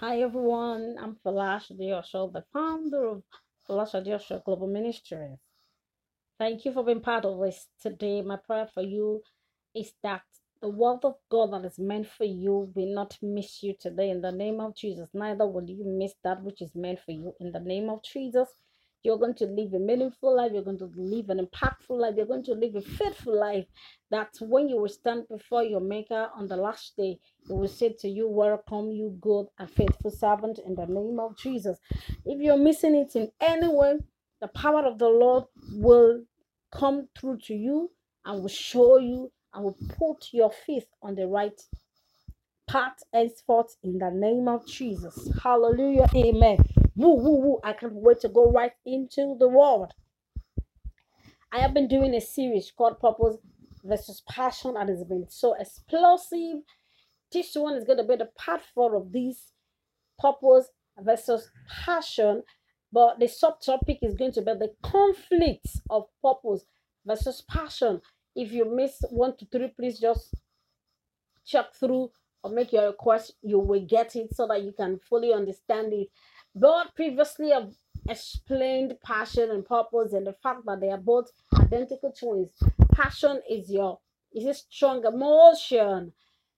Hi everyone, I'm Falash Diosho, the founder of Falash Diosho Global Ministries. Thank you for being part of this today. My prayer for you is that the word of God that is meant for you will not miss you today in the name of Jesus. Neither will you miss that which is meant for you in the name of Jesus. You're going to live a meaningful life. You're going to live an impactful life. You're going to live a faithful life. That when you will stand before your Maker on the last day, He will say to you, Welcome, you good and faithful servant, in the name of Jesus. If you're missing it in any way, the power of the Lord will come through to you and will show you and will put your faith on the right path henceforth in the name of Jesus. Hallelujah. Amen. Woo, woo, woo. I can't wait to go right into the world. I have been doing a series called Purpose versus Passion, and it's been so explosive. This one is going to be the part four of this purpose versus passion, but the subtopic is going to be the conflicts of purpose versus passion. If you miss one to three, please just check through or make your request. You will get it so that you can fully understand it. But previously, explained passion and purpose and the fact that they are both identical twins. Passion is your is a strong emotion,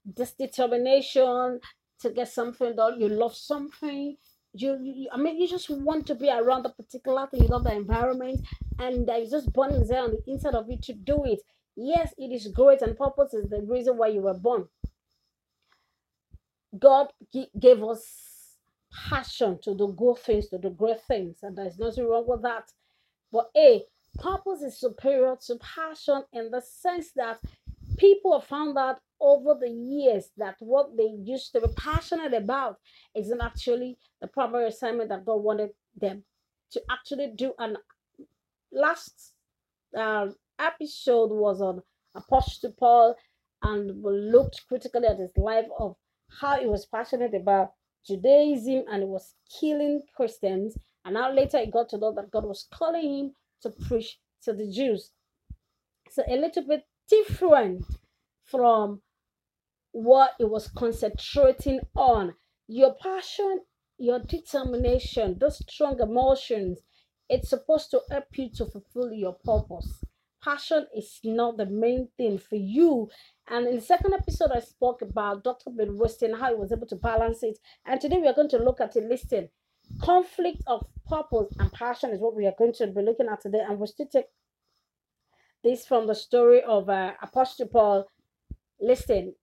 this determination to get something done. You love something. You, you, I mean, you just want to be around the particular thing. You love the environment, and there is just burning there on the inside of you to do it. Yes, it is great, and purpose is the reason why you were born. God gave us passion to do good things, to do great things, and there's nothing wrong with that. But a purpose is superior to passion in the sense that people have found out over the years that what they used to be passionate about isn't actually the primary assignment that God wanted them to actually do. And last uh, episode was on Apostle Paul, and we looked critically at his life of how he was passionate about Judaism and he was killing Christians. And now later he got to know that God was calling him to preach to the Jews. So a little bit different from what it was concentrating on. Your passion, your determination, those strong emotions, it's supposed to help you to fulfill your purpose. Passion is not the main thing for you. And in the second episode, I spoke about Dr. Bill Winston, how he was able to balance it. And today we are going to look at a listing. Conflict of purpose and passion is what we are going to be looking at today. And we'll still take this from the story of uh, Apostle Paul. Listen,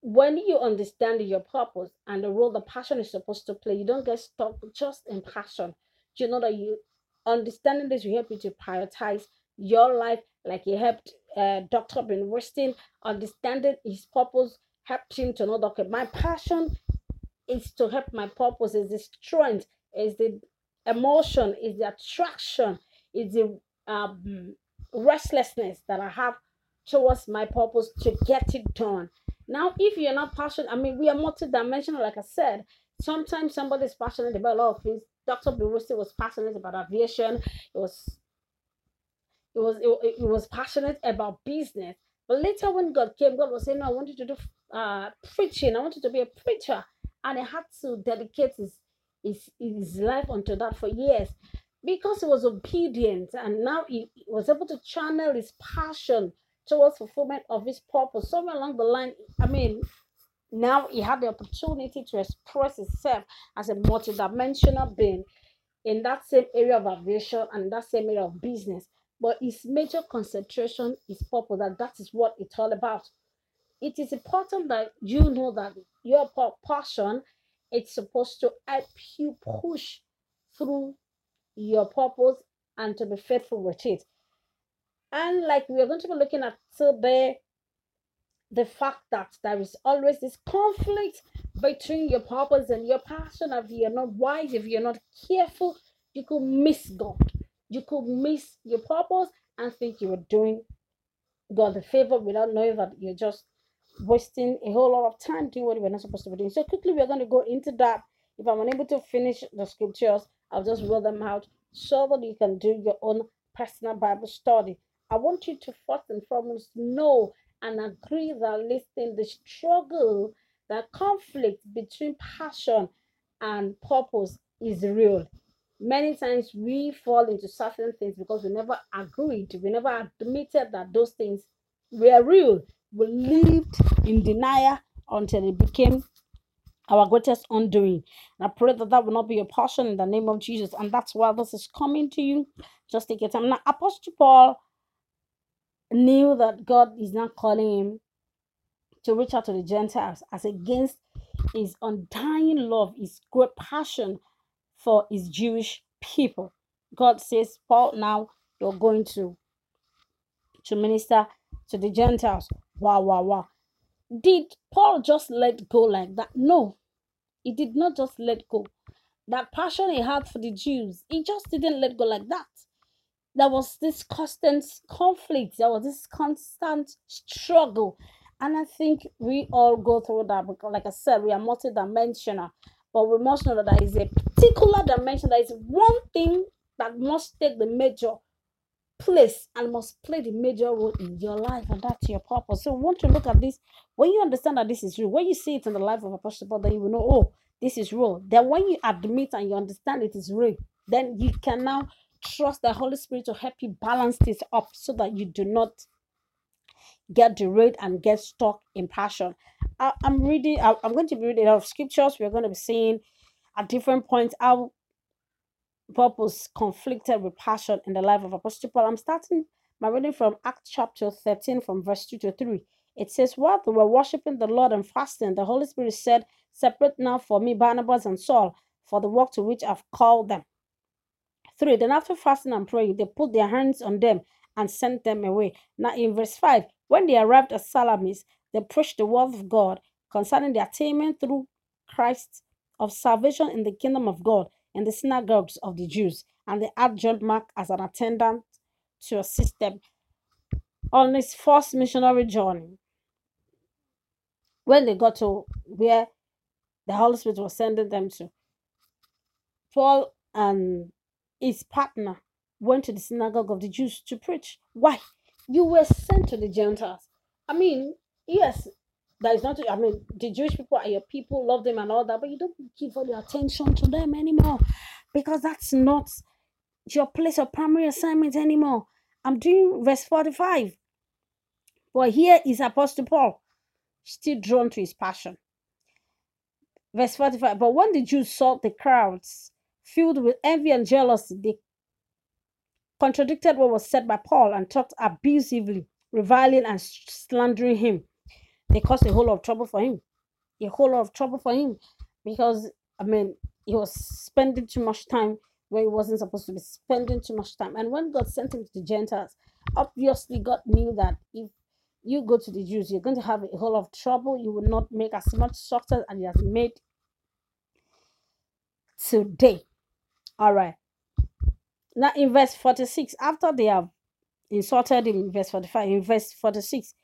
when you understand your purpose and the role the passion is supposed to play, you don't get stuck just in passion. You know that you understanding this will help you to prioritize your life, like it helped uh, Dr. Bill Winston understanding his purpose helped him to know that okay, my passion is to help my purpose, is the strength, is the emotion, is the attraction, is the um, restlessness that I have towards my purpose to get it done. Now, if you're not passionate, I mean, we are multidimensional, like I said. Sometimes somebody is passionate about a lot of things. Dr. Bewusi was passionate about aviation. It was it was it, it was passionate about business. But later when God came, God was saying, No, I want you to do uh preaching, I want you to be a preacher. And he had to dedicate his his, his life unto that for years because he was obedient and now he was able to channel his passion towards fulfillment of his purpose. Somewhere along the line, I mean, now he had the opportunity to express himself as a multidimensional being in that same area of aviation and that same area of business. But his major concentration is purpose, and that is what it's all about. It is important that you know that your passion it's supposed to help you push through your purpose and to be faithful with it. And like we are going to be looking at today, the fact that there is always this conflict between your purpose and your passion. If you're not wise, if you're not careful, you could miss God. You could miss your purpose and think you were doing God the favor without knowing that you're just wasting a whole lot of time doing what you're not supposed to be doing. So quickly, we're going to go into that. If I'm unable to finish the scriptures, I'll just roll them out so that you can do your own personal Bible study. I want you to first and foremost know and agree that listen, the struggle that conflict between passion and purpose is real. Many times we fall into certain things because we never agreed, we never admitted that those things were real. We lived in denial until it became our greatest undoing. And I pray that that will not be your portion in the name of Jesus. And that's why this is coming to you. Just take your time. Now, Apostle Paul knew that God is not calling him to reach out to the Gentiles as against his undying love, his great passion for his Jewish people. God says, Paul, now you're going to to minister to the Gentiles. Wow, wow, wow. Did Paul just let go like that? No, he did not just let go. That passion he had for the Jews, he just didn't let go like that. There was this constant conflict, there was this constant struggle. And I think we all go through that because, like I said, we are multidimensional. But we must know that there is a particular dimension, there is one thing that must take the major place and must play the major role in your life, and that's your purpose. So, we want to look at this when you understand that this is real, when you see it in the life of a Apostle then you will know, oh, this is real. Then, when you admit and you understand it is real, then you can now trust the Holy Spirit to help you balance this up so that you do not get derailed and get stuck in passion. I, am reading, I, I'm going to be reading a lot of scriptures. We're going to be seeing at different points how purpose conflicted with passion in the life of Apostle Paul. I'm starting my reading from Acts chapter 13, from verse 2 to 3. It says, While they were worshiping the Lord and fasting, the Holy Spirit said, Separate now for me Barnabas and Saul for the work to which I've called them. 3. Then after fasting and praying, they put their hands on them and sent them away. Now in verse 5, when they arrived at Salamis, they preached the word of God concerning the attainment through Christ of salvation in the kingdom of God in the synagogues of the Jews, and they had John Mark as an attendant to assist them on his first missionary journey. When they got to where the Holy Spirit was sending them to, Paul and his partner went to the synagogue of the Jews to preach. Why? You were sent to the Gentiles. I mean, yes, that is not, I mean, the Jewish people are your people, love them and all that, but you don't give all your attention to them anymore because that's not your place of primary assignment anymore. I'm doing verse 45. But here is Apostle Paul, still drawn to his passion. Verse 45. But when the Jews saw the crowds filled with envy and jealousy, they contradicted what was said by Paul and talked abusively, reviling and slandering him they caused a whole lot of trouble for him. A whole lot of trouble for him because I mean he was spending too much time where he wasn't supposed to be spending too much time. And when God sent him to the Gentiles, obviously God knew that if you go to the Jews, you're going to have a whole lot of trouble. You will not make as much success as he has made today. All right. Now in verse 46, after they have insulted him in verse 45, in verse 46,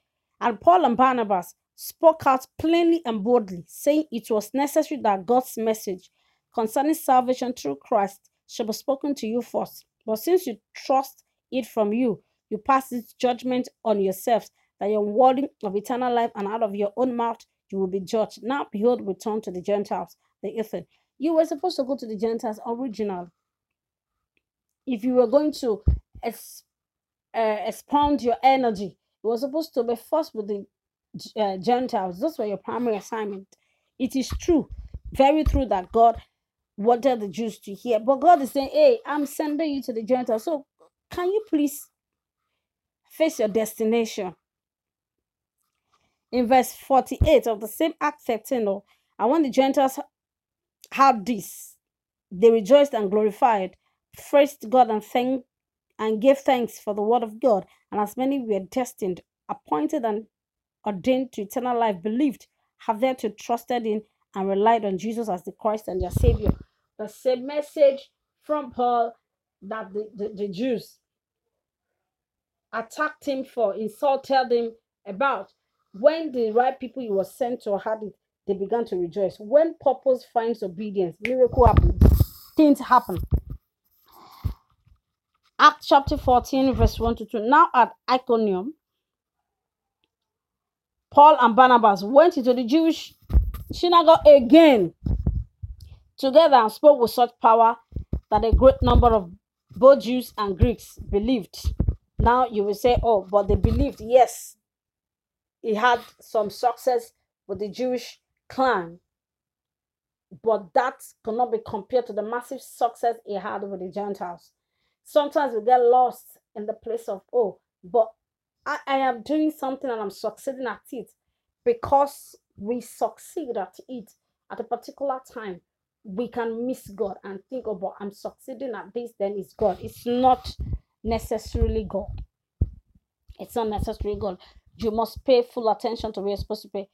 and Paul and Barnabas spoke out plainly and boldly, saying it was necessary that God's message concerning salvation through Christ should be spoken to you first. But since you trust it from you, you pass this judgment on yourselves that you're worthy of eternal life, and out of your own mouth you will be judged. Now, behold, return to the Gentiles, the heathen. You were supposed to go to the Gentiles original. If you were going to ex- uh, expound your energy you were supposed to be first with the uh, Gentiles. Those were your primary assignment. It is true, very true that God wanted the Jews to hear. But God is saying, hey, I'm sending you to the Gentiles. So can you please face your destination? In verse 48 of the same Act 13, oh, and when the Gentiles had this, they rejoiced and glorified, praised God and thanked and gave thanks for the word of God. And as many were destined, appointed, and ordained to eternal life, believed, have thereto trusted in, and relied on Jesus as the Christ and their Savior. The same message from Paul that the, the, the Jews attacked him for, insulted him about. When the right people he was sent to had it, they began to rejoice. When purpose finds obedience, miracle happens. Things happen. Acts chapter 14, verse 1 to 2. Now at Iconium, Paul and Barnabas went into the Jewish synagogue again together and spoke with such power that a great number of both Jews and Greeks believed. Now you will say, oh, but they believed. Yes, he had some success with the Jewish clan, but that cannot be compared to the massive success he had with the Gentiles. Sometimes we get lost in the place of, oh, but I, I am doing something and I'm succeeding at it because we succeed at it at a particular time. We can miss God and think oh, about I'm succeeding at this, then it's God. It's not necessarily God. It's not necessarily God. You must pay full attention to where you're supposed to pay.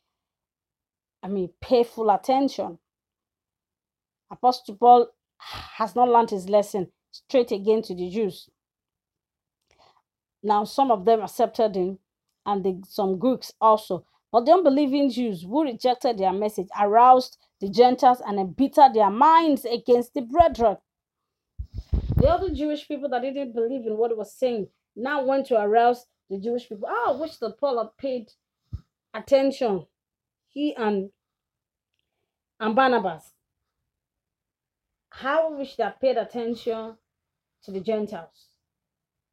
I mean, pay full attention. Apostle Paul has not learned his lesson straight again to the Jews. Now, some of them accepted him, and the, some Greeks also. But the unbelieving Jews who rejected their message aroused the Gentiles and embittered their minds against the brethren. The other Jewish people that didn't believe in what he was saying now went to arouse the Jewish people. Ah, I wish that Paul had paid attention. He and and Barnabas. How wish they had paid attention to the Gentiles.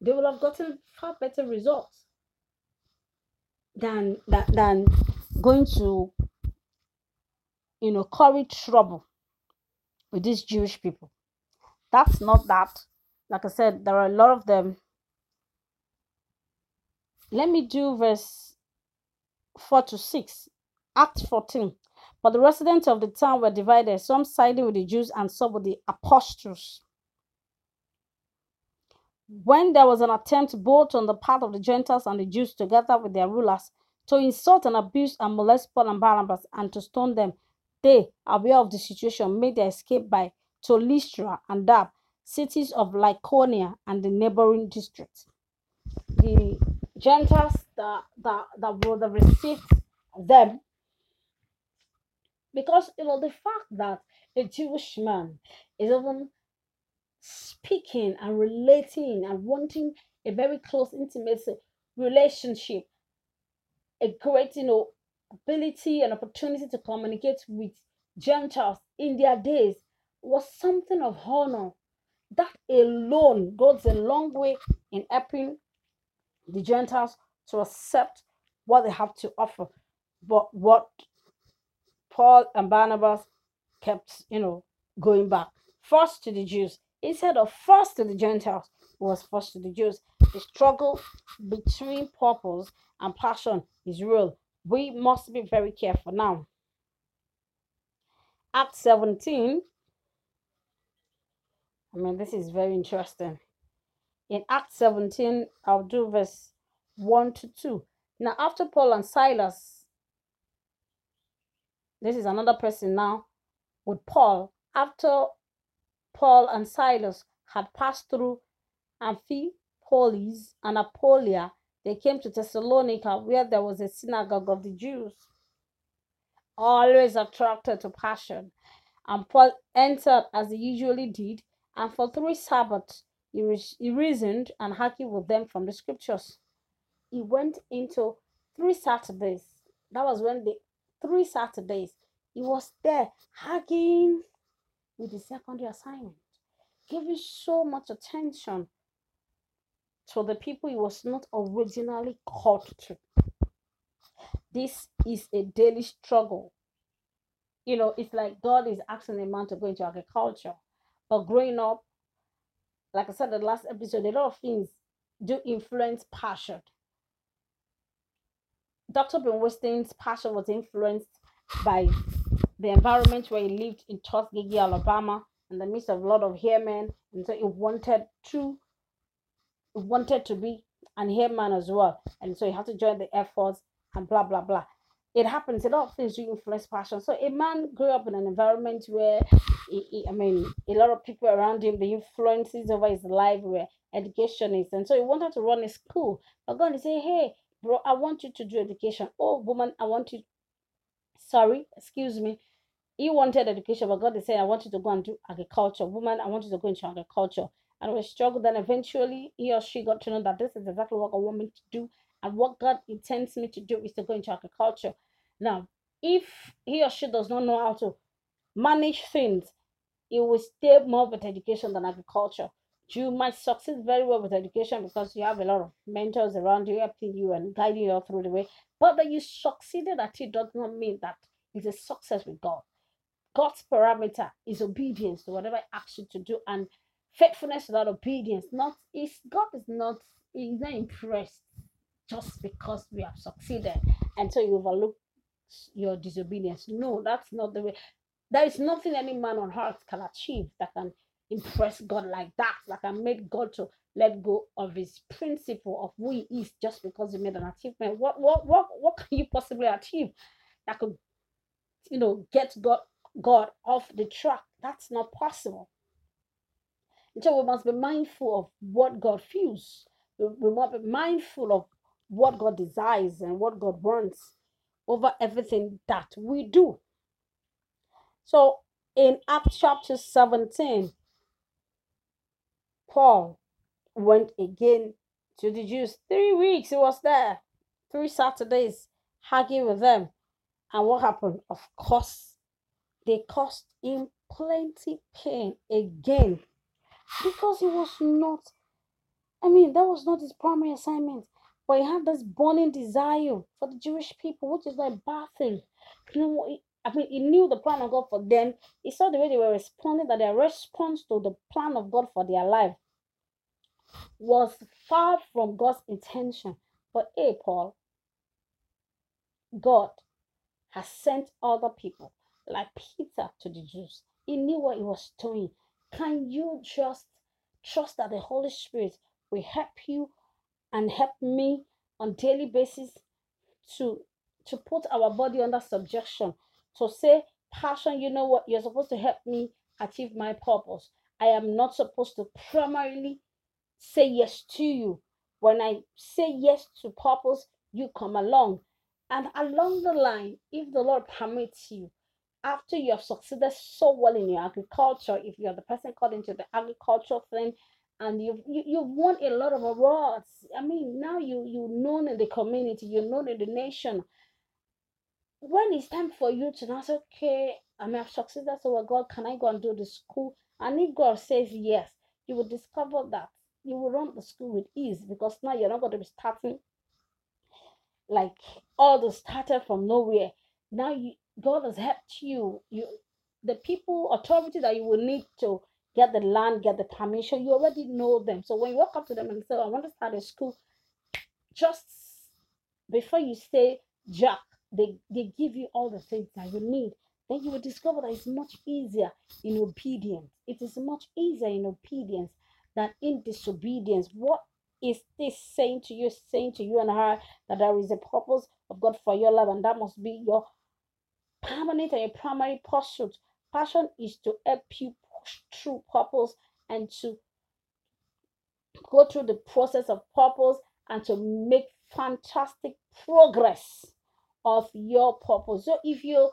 They would have gotten far better results than than, than going to you know curry trouble with these Jewish people. That's not that. Like I said, there are a lot of them let me do verse 4 to 6. Act 14. But the residents of the town were divided, some siding with the Jews and some with the apostles. When there was an attempt both on the part of the Gentiles and the Jews, together with their rulers, to insult and abuse and molest Paul and Barnabas and to stone them, they, aware of the situation, made their escape by to Lystra and Derbe, cities of Lycaonia and the neighboring districts. The Gentiles that, that, that would have received them. Because, you know, the fact that a Jewish man is even speaking and relating and wanting a very close, intimate relationship, a great, you know, ability and opportunity to communicate with Gentiles in their days was something of honor. That alone goes a long way in helping the Gentiles to accept what they have to offer. But what Paul and Barnabas kept, you know, going back. First to the Jews. Instead of first to the Gentiles, was first to the Jews. The struggle between purpose and passion is real. We must be very careful now. Act 17. I mean, this is very interesting in Act 17, I'll do verse 1 to 2. Now, after Paul and Silas, this is another person now with Paul. After Paul and Silas had passed through Amphipolis and Apollonia, they came to Thessalonica, where there was a synagogue of the Jews. Always attracted to passion. And Paul entered as he usually did, and for three Sabbaths he, re- he reasoned and argued with them from the scriptures. He went into three Saturdays. That was when the three Saturdays he was there hugging with the secondary assignment, giving so much attention to the people he was not originally called to. This is a daily struggle. You know, it's like God is asking a man to go into agriculture. But growing up, like I said in the last episode, a lot of things do influence passion. Dr. Bill Winston's passion was influenced by the environment where he lived in Tuskegee, Alabama, in the midst of a lot of hairmen, and so he wanted to he wanted to be an hairman as well, and so he had to join the Air Force and blah blah blah it happens. A lot of things do influence passion. So a man grew up in an environment where, he, he, I mean, a lot of people around him, the influences over his life where education is. And so he wanted to run a school. But God say, hey, bro, I want you to do education. Oh, woman, I want you, sorry, excuse me. He wanted education, but God is saying, I want you to go and do agriculture. Woman, I want you to go into agriculture. And we struggled. Then eventually, he or she got to know that this is exactly what I want me to do And what God intends me to do is to go into agriculture. Now, if he or she does not know how to manage things, it will stay more with education than agriculture. You might succeed very well with education because you have a lot of mentors around you helping you and guiding you all through the way. But that you succeeded at it does not mean that it's a success with God. God's parameter is obedience to whatever He asks you to do and faithfulness without obedience. Not is God is not He's not impressed just because we have succeeded and so you overlook your disobedience. No, that's not the way. There is nothing any man on earth can achieve that can impress God like that, Like I made God to let go of his principle of who he is just because he made an achievement. What what what what can you possibly achieve that could you know get God God off the track? That's not possible. And so we must be mindful of what God feels. We, we must be mindful of what God desires and what God wants over everything that we do. So in Acts chapter 17, Paul went again to the Jews. Three weeks he was there, three Saturdays, hugging with them. And what happened? Of course, they caused him plenty pain again because he was not, I mean, that was not his primary assignment. But he had this burning desire for the Jewish people, which is like bad thing. You know, I mean, he knew the plan of God for them. He saw the way they were responding, that their response to the plan of God for their life was far from God's intention. But hey, Paul, God has sent other people like Peter to the Jews. He knew what he was doing. Can you just trust that the Holy Spirit will help you and help me on daily basis to to put our body under subjection to say passion you know what you're supposed to help me achieve my purpose i am not supposed to primarily say yes to you when i say yes to purpose you come along and along the line if the lord permits you after you have succeeded so well in your agriculture if you're the person called into the agricultural thing and you've you, you've won a lot of awards. I mean, now you you known in the community, you're known in the nation. When it's time for you to say, okay, I may have succeeded, so well, God, can I go and do the school? And if God says yes, you will discover that you will run the school with ease because now you're not going to be starting like all the started from nowhere. Now you God has helped you. You the people authority that you will need to get the land, get the permission. You already know them. So when you walk up to them and say, I want to start a school, just before you say Jack, they, they give you all the things that you need. Then you will discover that it's much easier in obedience. It is much easier in obedience than in disobedience. What is this saying to you, saying to you and her that there is a purpose of God for your life, and that must be your permanent and your primary pursuit. Passion is to help you push through purpose and to go through the process of purpose and to make fantastic progress of your purpose. So if you,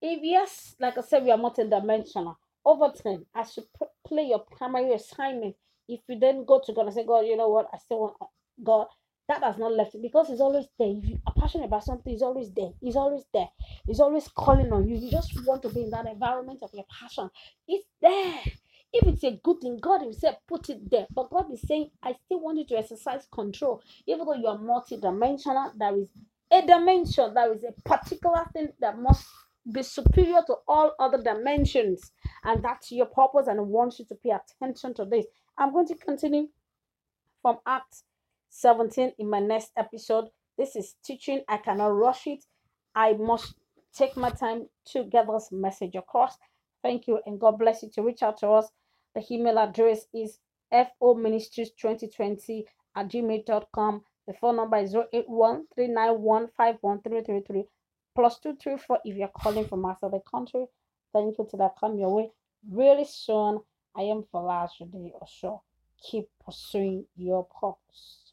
if yes, like I said, we are multidimensional. Over time, as you play your primary assignment, if you then go to God and say, God, you know what, I still want God, that has not left because He's always there. If you are passionate about something, He's always there. He's always there. He's always calling on you. You just want to be in that environment of your passion. It's there. If it's a good thing, God Himself put it there. But God is saying, I still want you to exercise control. Even though you are multidimensional, there is a dimension, there is a particular thing that must be superior to all other dimensions. And that's your purpose. And I want you to pay attention to this. I'm going to continue from Acts 17 in my next episode. This is teaching. I cannot rush it. I must take my time to get this message across. Thank you and God bless you. To reach out to us, the email address is fo ministries 2020 at gmail.com. The phone number is 081 plus 234 if you're calling from outside the country. Thank you to that come your way really soon. I am for last day or so. Keep pursuing your purpose.